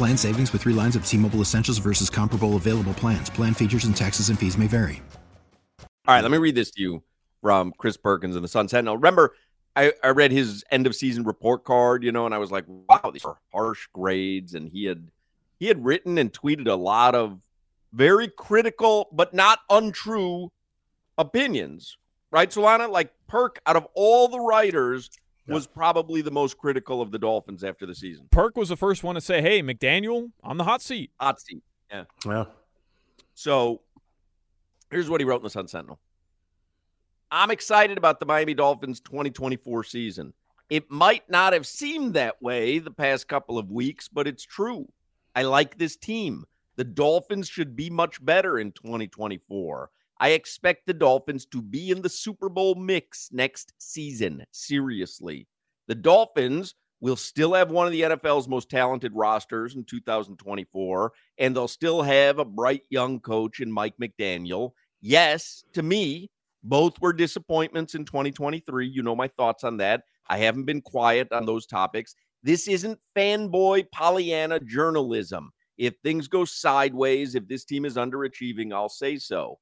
Plan savings with three lines of T Mobile Essentials versus comparable available plans. Plan features and taxes and fees may vary. All right, let me read this to you from Chris Perkins in the Sun Sentinel. Remember, I, I read his end of season report card, you know, and I was like, wow, these are harsh grades. And he had he had written and tweeted a lot of very critical but not untrue opinions. Right, Solana? Like Perk, out of all the writers, was probably the most critical of the Dolphins after the season. Perk was the first one to say, "Hey, McDaniel on the hot seat." Hot seat. Yeah. Yeah. So here's what he wrote in the Sun Sentinel. I'm excited about the Miami Dolphins 2024 season. It might not have seemed that way the past couple of weeks, but it's true. I like this team. The Dolphins should be much better in 2024. I expect the Dolphins to be in the Super Bowl mix next season. Seriously. The Dolphins will still have one of the NFL's most talented rosters in 2024, and they'll still have a bright young coach in Mike McDaniel. Yes, to me, both were disappointments in 2023. You know my thoughts on that. I haven't been quiet on those topics. This isn't fanboy Pollyanna journalism. If things go sideways, if this team is underachieving, I'll say so.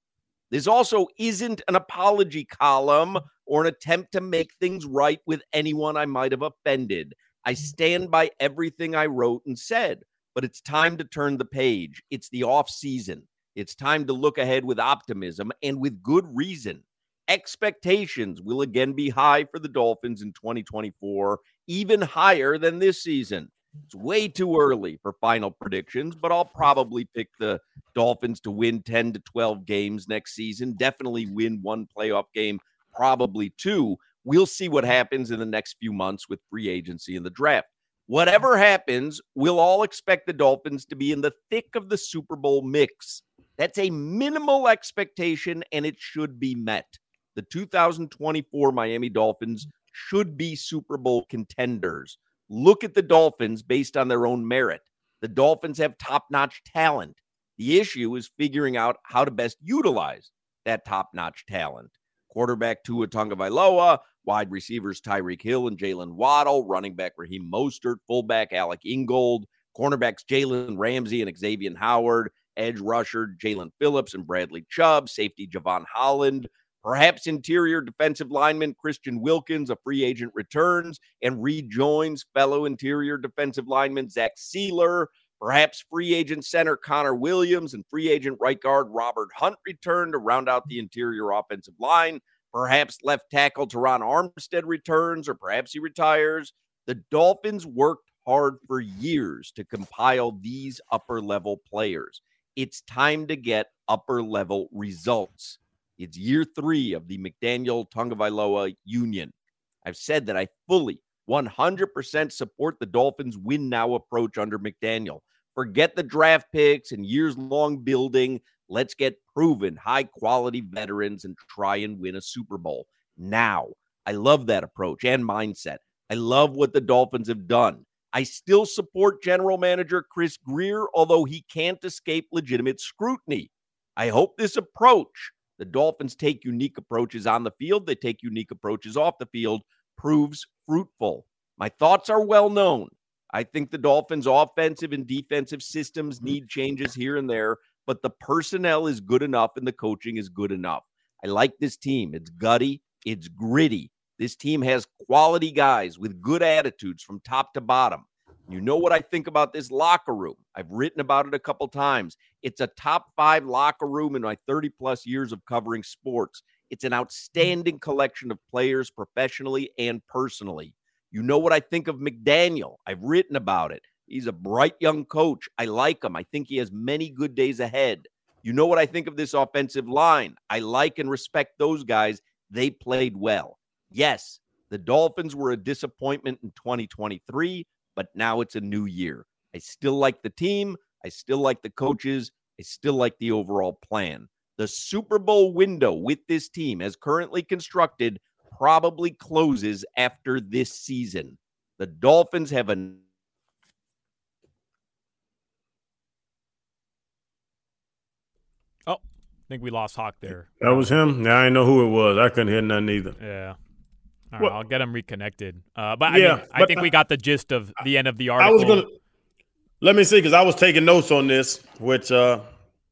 This also isn't an apology column or an attempt to make things right with anyone I might have offended. I mm. stand by everything I wrote and said, but it's time to turn the page. It's the off season. It's time to look ahead with optimism and with good reason. Expectations will again be high for the Dolphins in 2024, even higher than this season. It's way too early for final predictions, but I'll probably pick the Dolphins to win 10 to 12 games next season. Definitely win one playoff game, probably two. We'll see what happens in the next few months with free agency and the draft. Whatever happens, we'll all expect the Dolphins to be in the thick of the Super Bowl mix. That's a minimal expectation, and it should be met. The 2024 Miami Dolphins should be Super Bowl contenders. Look at the Dolphins based on their own merit. The Dolphins have top notch talent. The issue is figuring out how to best utilize that top notch talent. Quarterback Tua Tagovailoa, wide receivers Tyreek Hill and Jaylen Waddle, running back Raheem Mostert, fullback Alec Ingold, cornerbacks Jalen Ramsey and Xavier Howard, edge rusher Jaelan Phillips and Bradley Chubb, safety Jevon Holland, Perhaps interior defensive lineman Christian Wilkins, a free agent, returns and rejoins fellow interior defensive lineman Zach Sieler. Perhaps free agent center Connor Williams and free agent right guard Robert Hunt return to round out the interior offensive line. Perhaps left tackle Terron Armstead returns, or perhaps he retires. The Dolphins worked hard for years to compile these upper level players. It's time to get upper level results. It's year three of the McDaniel Tagovailoa union. I've said that I fully 100% support the Dolphins win now approach under McDaniel. Forget the draft picks and years long building. Let's get proven high quality veterans and try and win a Super Bowl now. I love that approach and mindset. I love what the Dolphins have done. I still support general manager Chris Grier, although he can't escape legitimate scrutiny. I hope this approach the Dolphins take unique approaches on the field, they take unique approaches off the field, proves fruitful. My thoughts are well known. I think the Dolphins' offensive and defensive systems mm-hmm. need changes here and there, but the personnel is good enough and the coaching is good enough. I like this team. It's gutty, it's gritty. This team has quality guys with good attitudes from top to bottom. You know what I think about this locker room? I've written about it a couple times. It's a top five locker room in my 30 plus years of covering sports. It's an mm. outstanding collection of players professionally and personally. You know what I think of McDaniel? I've written about it. He's a bright young coach. I like him. I think he has many good days ahead. You know what I think of this offensive line? I like and respect those guys. They played well. Yes, the Dolphins were a disappointment in 2023, but now it's a new year. I still like the team. I still like the coaches. I still like the overall plan. The Super Bowl window with this team, as currently constructed, probably closes after this season. The Dolphins have a Oh, I think we lost Hawk there. That was him. Yeah, I didn't know who it was. I couldn't hear nothing either. Yeah. All right, Well- I'll get them reconnected. Uh, but I, Yeah, mean, I but think we got the gist of the end of the article. I was gonna let me see because I was taking notes on this, which uh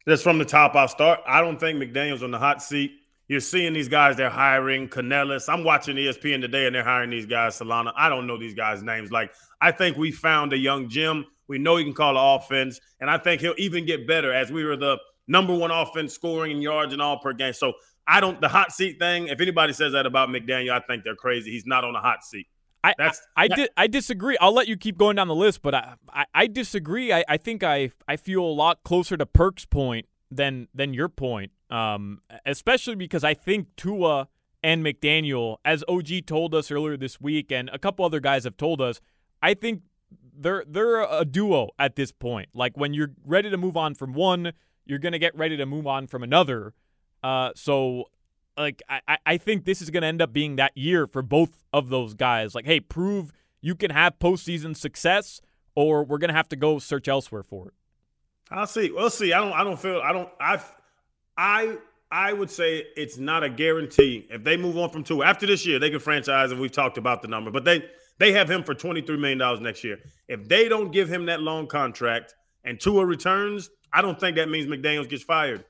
just from the top I'll start. I don't think McDaniel's on the hot seat. You're seeing these guys they're hiring Canales. I'm watching ESPN today and they're hiring these guys, Solana. I don't know these guys' names. Like I think we found a young Jim. We know he can call the offense, and I think he'll even get better as we were the number one offense scoring in yards and all per game. So I don't the hot seat thing. If anybody says that about McDaniel, I think they're crazy. He's not on a hot seat. I, That's I, I, that- di- I disagree. I'll let you keep going down the list, but I, I, I disagree. I, I think I, I feel a lot closer to Perk's point than than your point. Um, especially because I think Tua and McDaniel, as OG told us earlier this week, and a couple other guys have told us, I think they're they're a duo at this point. Like when you're ready to move on from one, you're gonna get ready to move on from another. Uh, so like I, I- think this is gonna end up being that year for both of those guys. Like, hey, prove you can have postseason success, or we're gonna have to go search elsewhere for it. I'll see. We'll see. I don't. I don't feel. I don't. I. I. I would say it's not a guarantee. If they move on from Tua after this year, they can franchise, and we've talked about the number. But they they have him for twenty three million dollars next year. If they don't give him that long contract and Tua returns, I don't think that means McDaniel's gets fired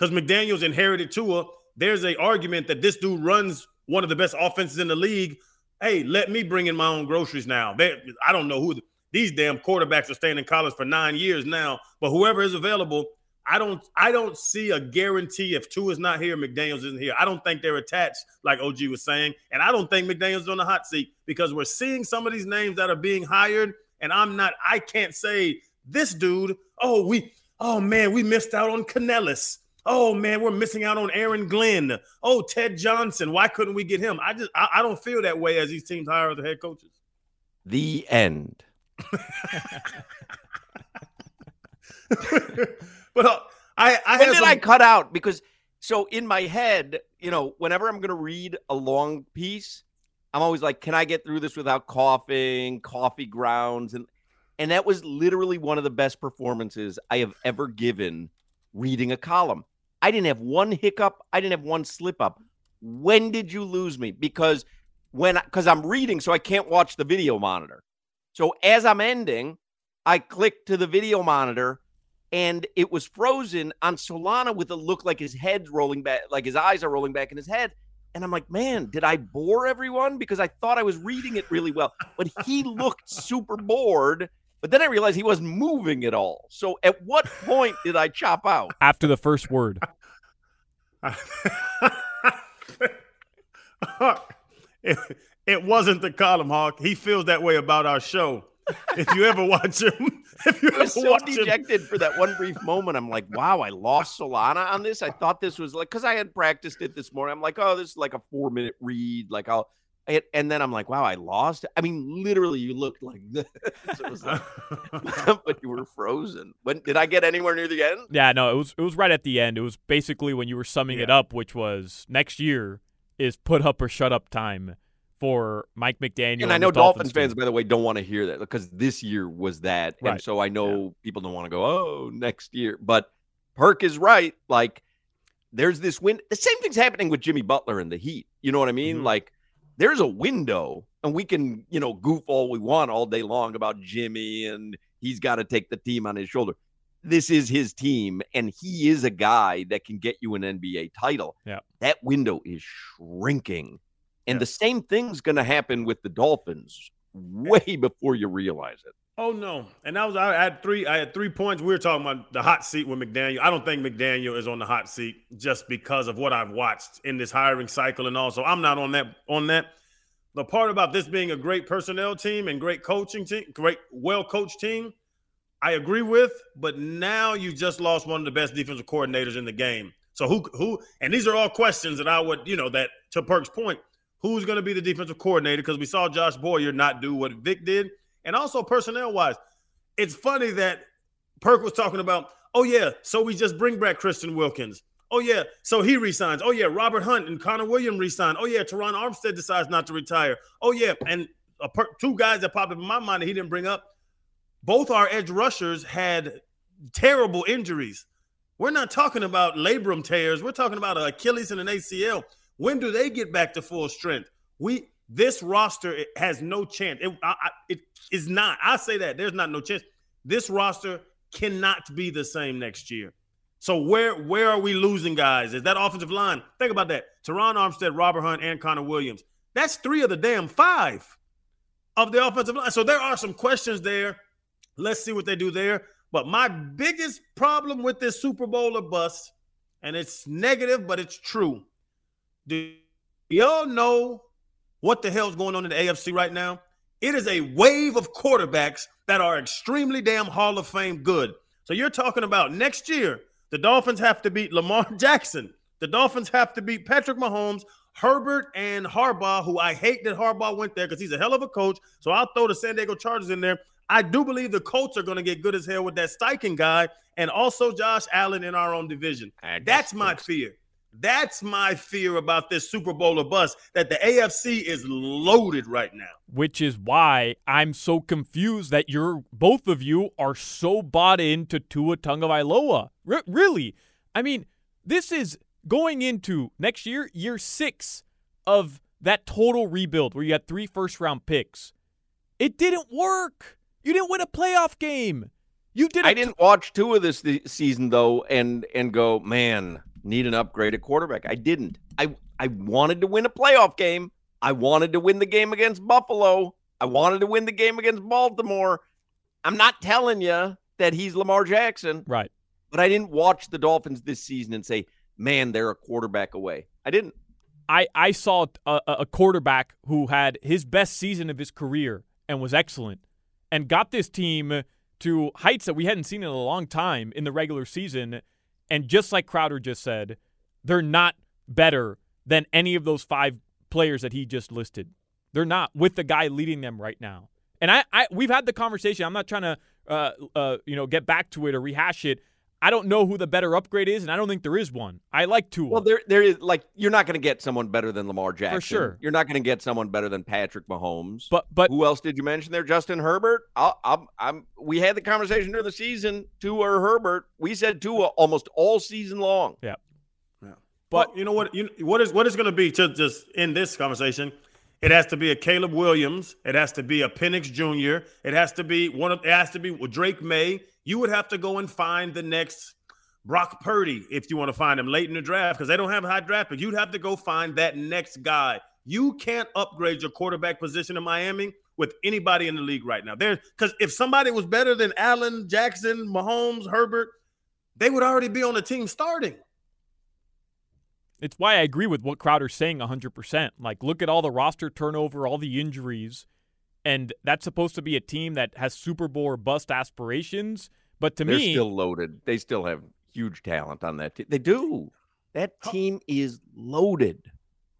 because McDaniel's inherited Tua. There's a argument that this dude runs one of the best offenses in the league. Hey, let me bring in my own groceries now. They, I don't know who the, these damn quarterbacks are staying in college for nine years now, but whoever is available, I don't I don't see a guarantee if is not here, McDaniels isn't here. I don't think they're attached, like OG was saying, and I don't think McDaniels is on the hot seat because we're seeing some of these names that are being hired, and I'm not. I can't say this dude. Oh, we. Oh man, we missed out on Canales. Oh man, we're missing out on Aaron Glenn. Oh, Ted Johnson. Why couldn't we get him? I just I, I don't feel that way as these teams hire the head coaches. the end. but uh, I I When had did some, I cut out? Because so in my head, you know, whenever I'm going to read a long piece, I'm always like, can I get through this without coughing, coffee grounds, and and that was literally one of the best performances I have ever given reading a column. I didn't have one hiccup. I didn't have one slip up. When did you lose me? Because when because I'm reading, so I can't watch the video monitor. So as I'm ending, I click to the video monitor and it was frozen on Solana with a look like his head's rolling back, like his eyes are rolling back in his head. And I'm like, man, did I bore everyone? Because I thought I was reading it really well, but he looked super bored. But then I realized he wasn't moving at all. So at what point did I chop out? After the first word, it, it wasn't the column hawk. He feels that way about our show. If you ever watch him, if you I was ever so watch him, dejected for that one brief moment. I'm like, wow, I lost Solana on this. I thought this was like because I had practiced it this morning. I'm like, oh, this is like a four minute read. Like I'll it, and then I'm like, wow, I lost. I mean, literally, you looked like this. It was like, but you were frozen. When did I get anywhere near the end? yeah, no, it was it was right at the end. It was basically when you were summing it up, which was next year is put up or shut up time for Mike McDaniel. And I know Dolphins team. fans, by the way, don't want to hear that because this year was that, and so I know people don't want to go, oh, next year. But Perk is right. Like, there's this win. The same thing's happening with Jimmy Butler and the Heat. You know what I mean? Mhm. Like, there's a window, and we can, you know, goof all we want all day long about Jimmy and he's got to take the team on his shoulder. This is his team, and he is a guy that can get you an NBA title. Yeah. That window is shrinking. And the same thing's going to happen with the Dolphins way before you realize it. Oh no, and that was I had three. I had three points. We were talking about the hot seat with McDaniel. I don't think McDaniel is on the hot seat just because of what I've watched in this hiring cycle, and also I'm not on that. On that, the part about this being a great personnel team and great coaching team, great well coached team, I agree with. But now you just lost one of the best defensive coordinators in the game. So who who? And these are all questions that I would you know that to Perk's point, who's going to be the defensive coordinator? Because we saw Josh Boyer not do what Vic did and also personnel wise, it's funny that Perk was talking about, oh, yeah, so we just bring back Christian Wilkins. Oh, yeah, so he resigns. Oh, yeah, Robert Hunt and Connor Williams resign. Oh, yeah, Terron Armstead decides not to retire. Oh, yeah, and per- two guys that popped up in my mind that he didn't bring up. Both our edge rushers had terrible injuries. We're not talking about labrum tears. We're talking about Achilles and an ACL. When do they get back to full strength? We this roster has no chance. It, I, it is not. I say that there's not no chance. This roster cannot be the same next year. So where where are we losing guys? Is that offensive line? Think about that. Terron Armstead, Robert Hunt, and Connor Williams. That's three of the damn five of the offensive line. So there are some questions there. Let's see what they do there. But my biggest problem with this Super Bowl or bust, and it's negative, but it's true. Do y'all know what the hell's going on in the AFC right now? It is a wave of quarterbacks that are extremely damn Hall of Fame good. So you're talking about next year, the Dolphins have to beat Lamar Jackson. The Dolphins have to beat Patrick Mahomes, Herbert, and Harbaugh, who I hate that Harbaugh went there because he's a hell of a coach. So I'll throw the San Diego Chargers in there. I do believe the Colts are going to get good as hell with that Steichen guy and also Josh Allen in our own division. Ah, that's my fear. That's my fear about this Super Bowl of bust that the AFC is loaded right now. Which is why I'm so confused that you're both of you are so bought into Tua Tagovailoa. R- really, I mean, this is going into next year, year six of that total rebuild where you had three first round picks. It didn't work. You didn't win a playoff game. You did. I didn't watch Tua of this season though, and and go, man need an upgrade at quarterback. I didn't. I I wanted to win a playoff game. I wanted to win the game against Buffalo. I wanted to win the game against Baltimore. I'm not telling you that he's Lamar Jackson. Right. But I didn't watch the Dolphins this season and say, "Man, they're a quarterback away." I didn't. I I saw a, a quarterback who had his best season of his career and was excellent and got this team to heights that we hadn't seen in a long time in the regular season and just like Crowder just said, they're not better than any of those five players that he just listed. They're not with the guy leading them right now. And I, I we've had the conversation. I'm not trying to, uh, uh, you know, get back to it or rehash it. I don't know who the better upgrade is, and I don't think there is one. I like Tua. Well, there there is like you're not going to get someone better than Lamar Jackson. For sure. You're not going to get someone better than Patrick Mahomes. But but who else did you mention there? Justin Herbert. i I'm I'm. We had the conversation during the season. Tua or Herbert. We said Tua almost all season long. Yeah. Yeah. But well, you know what? You what is what is going to be to just in this conversation? It has to be a Caleb Williams. It has to be a Penix Jr. It has to be one of. It has to be Drake Maye. You would have to go and find the next Brock Purdy, if you want to find him late in the draft, because they don't have high draft pick. You'd have to go find that next guy. You can't upgrade your quarterback position in Miami with anybody in the league right now. There, because if somebody was better than Allen, Jackson, Mahomes, Herbert, they would already be on the team starting. It's why I agree with what Crowder's saying 100%. Like, look at all the roster turnover, all the injuries, and that's supposed to be a team that has Super Bowl or bust aspirations. But to me They're me, still loaded. They still have huge talent on that team. They do. That team is loaded.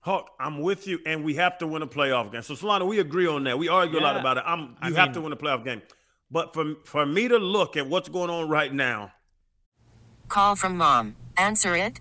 Hawk, I'm with you, and we have to win a playoff game. So, Solana, we agree on that. We argue yeah. a lot about it. I'm, you I have mean, to win a playoff game. But for for me to look at what's going on right now. Call from mom. Answer it.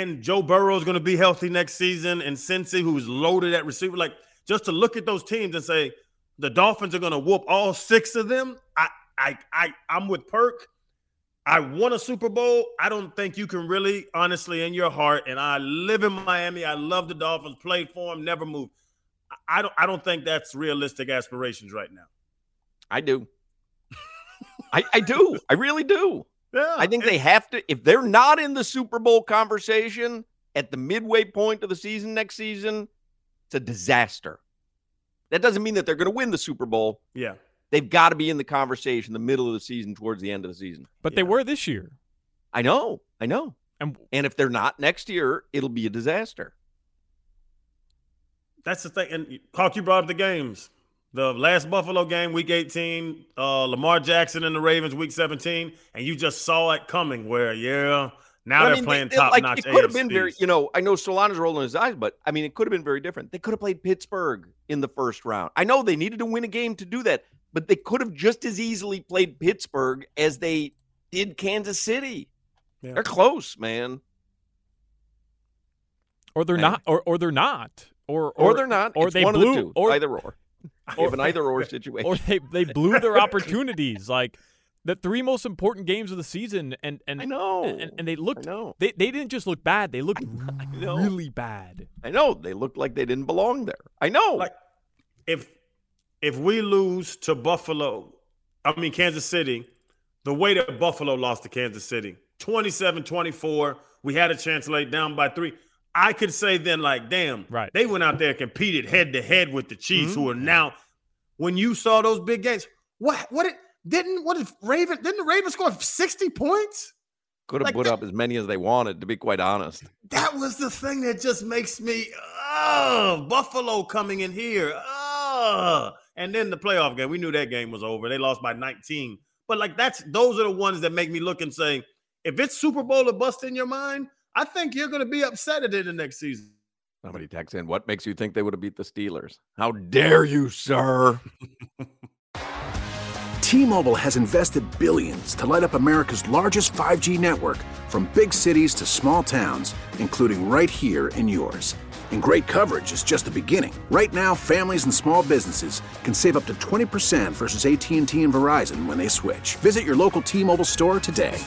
And Joe Burrow is going to be healthy next season, and Cincy, who's loaded at receiver. Like, just to look at those teams and say the Dolphins are going to whoop all six of them. I, I, I, I'm with Perk. I won a Super Bowl. I don't think you can really, honestly, in your heart. And I live in Miami. I love the Dolphins. Played for them. Never moved. I don't. I don't think that's realistic aspirations right now. I do. I, I do. I really do. Yeah, I think they have to. If they're not in the Super Bowl conversation at the midway point of the season next season, it's a disaster. That doesn't mean that they're going to win the Super Bowl. Yeah. They've got to be in the conversation the middle of the season towards the end of the season. But they were this year. I know. I know. And and if they're not next year, it'll be a disaster. That's the thing. And Hawk, you brought up the games. The last Buffalo game, week 18, uh, Lamar Jackson and the Ravens, week 17, and you just saw it coming where, yeah, now I they're mean, playing they- top like, notch. It could have been very, you know, I know Solana's rolling his eyes, but I mean, it could have been very different. They could have played Pittsburgh in the first round. I know they needed to win a game to do that, but they could have just as easily played Pittsburgh as they did Kansas City. Yeah. They're close, man. Or they're Hey. not. Or or they're not. Or Or, they're not. Or It's they one blew. of the two. Or either or. You have an either or situation. or they they blew their opportunities. Like the three most important games of the season, and and I know. and, and they looked. I know. They they didn't just look bad. They looked know. really bad. I know. They looked like they didn't belong there. I know. Like, if if we lose to Buffalo, I mean Kansas City, the way that Buffalo lost to Kansas City, 27-24, we had a chance late down by three. I could say then, like, damn, Right. they went out there and competed head to head with the Chiefs, Mm-hmm. who are now. When you saw those big games, what what it didn't what if Raven didn't the Ravens score sixty points? could have like put that- up as many as they wanted, to be quite honest. That was the thing that just makes me, oh, Buffalo coming in here. Oh. And then the playoff game, we knew that game was over. They lost by 19. But like that's those are the ones that make me look and say, if it's Super Bowl or bust in your mind, I think you're going to be upset at it in the next season. Somebody texts in, what makes you think they would have beat the Steelers? How dare you, sir? T-Mobile has invested billions to light up America's largest 5G network from big cities to small towns, including right here in yours. And great coverage is just the beginning. Right now, families and small businesses can save up to 20% versus AT&T and Verizon when they switch. Visit your local T-Mobile store today.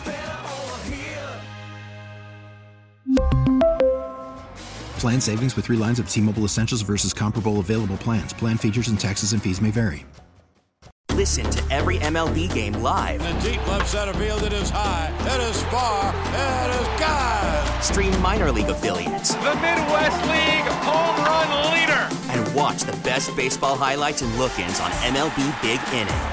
Plan savings with three lines of T Mobile Essentials versus comparable available plans. Plan features and taxes and fees may vary. Listen to every MLB game live. In the deep left center field, it is high, it is far, it is God. Stream minor league affiliates The Midwest League home run leader. and watch the best baseball highlights and look-ins on MLB Big Inning.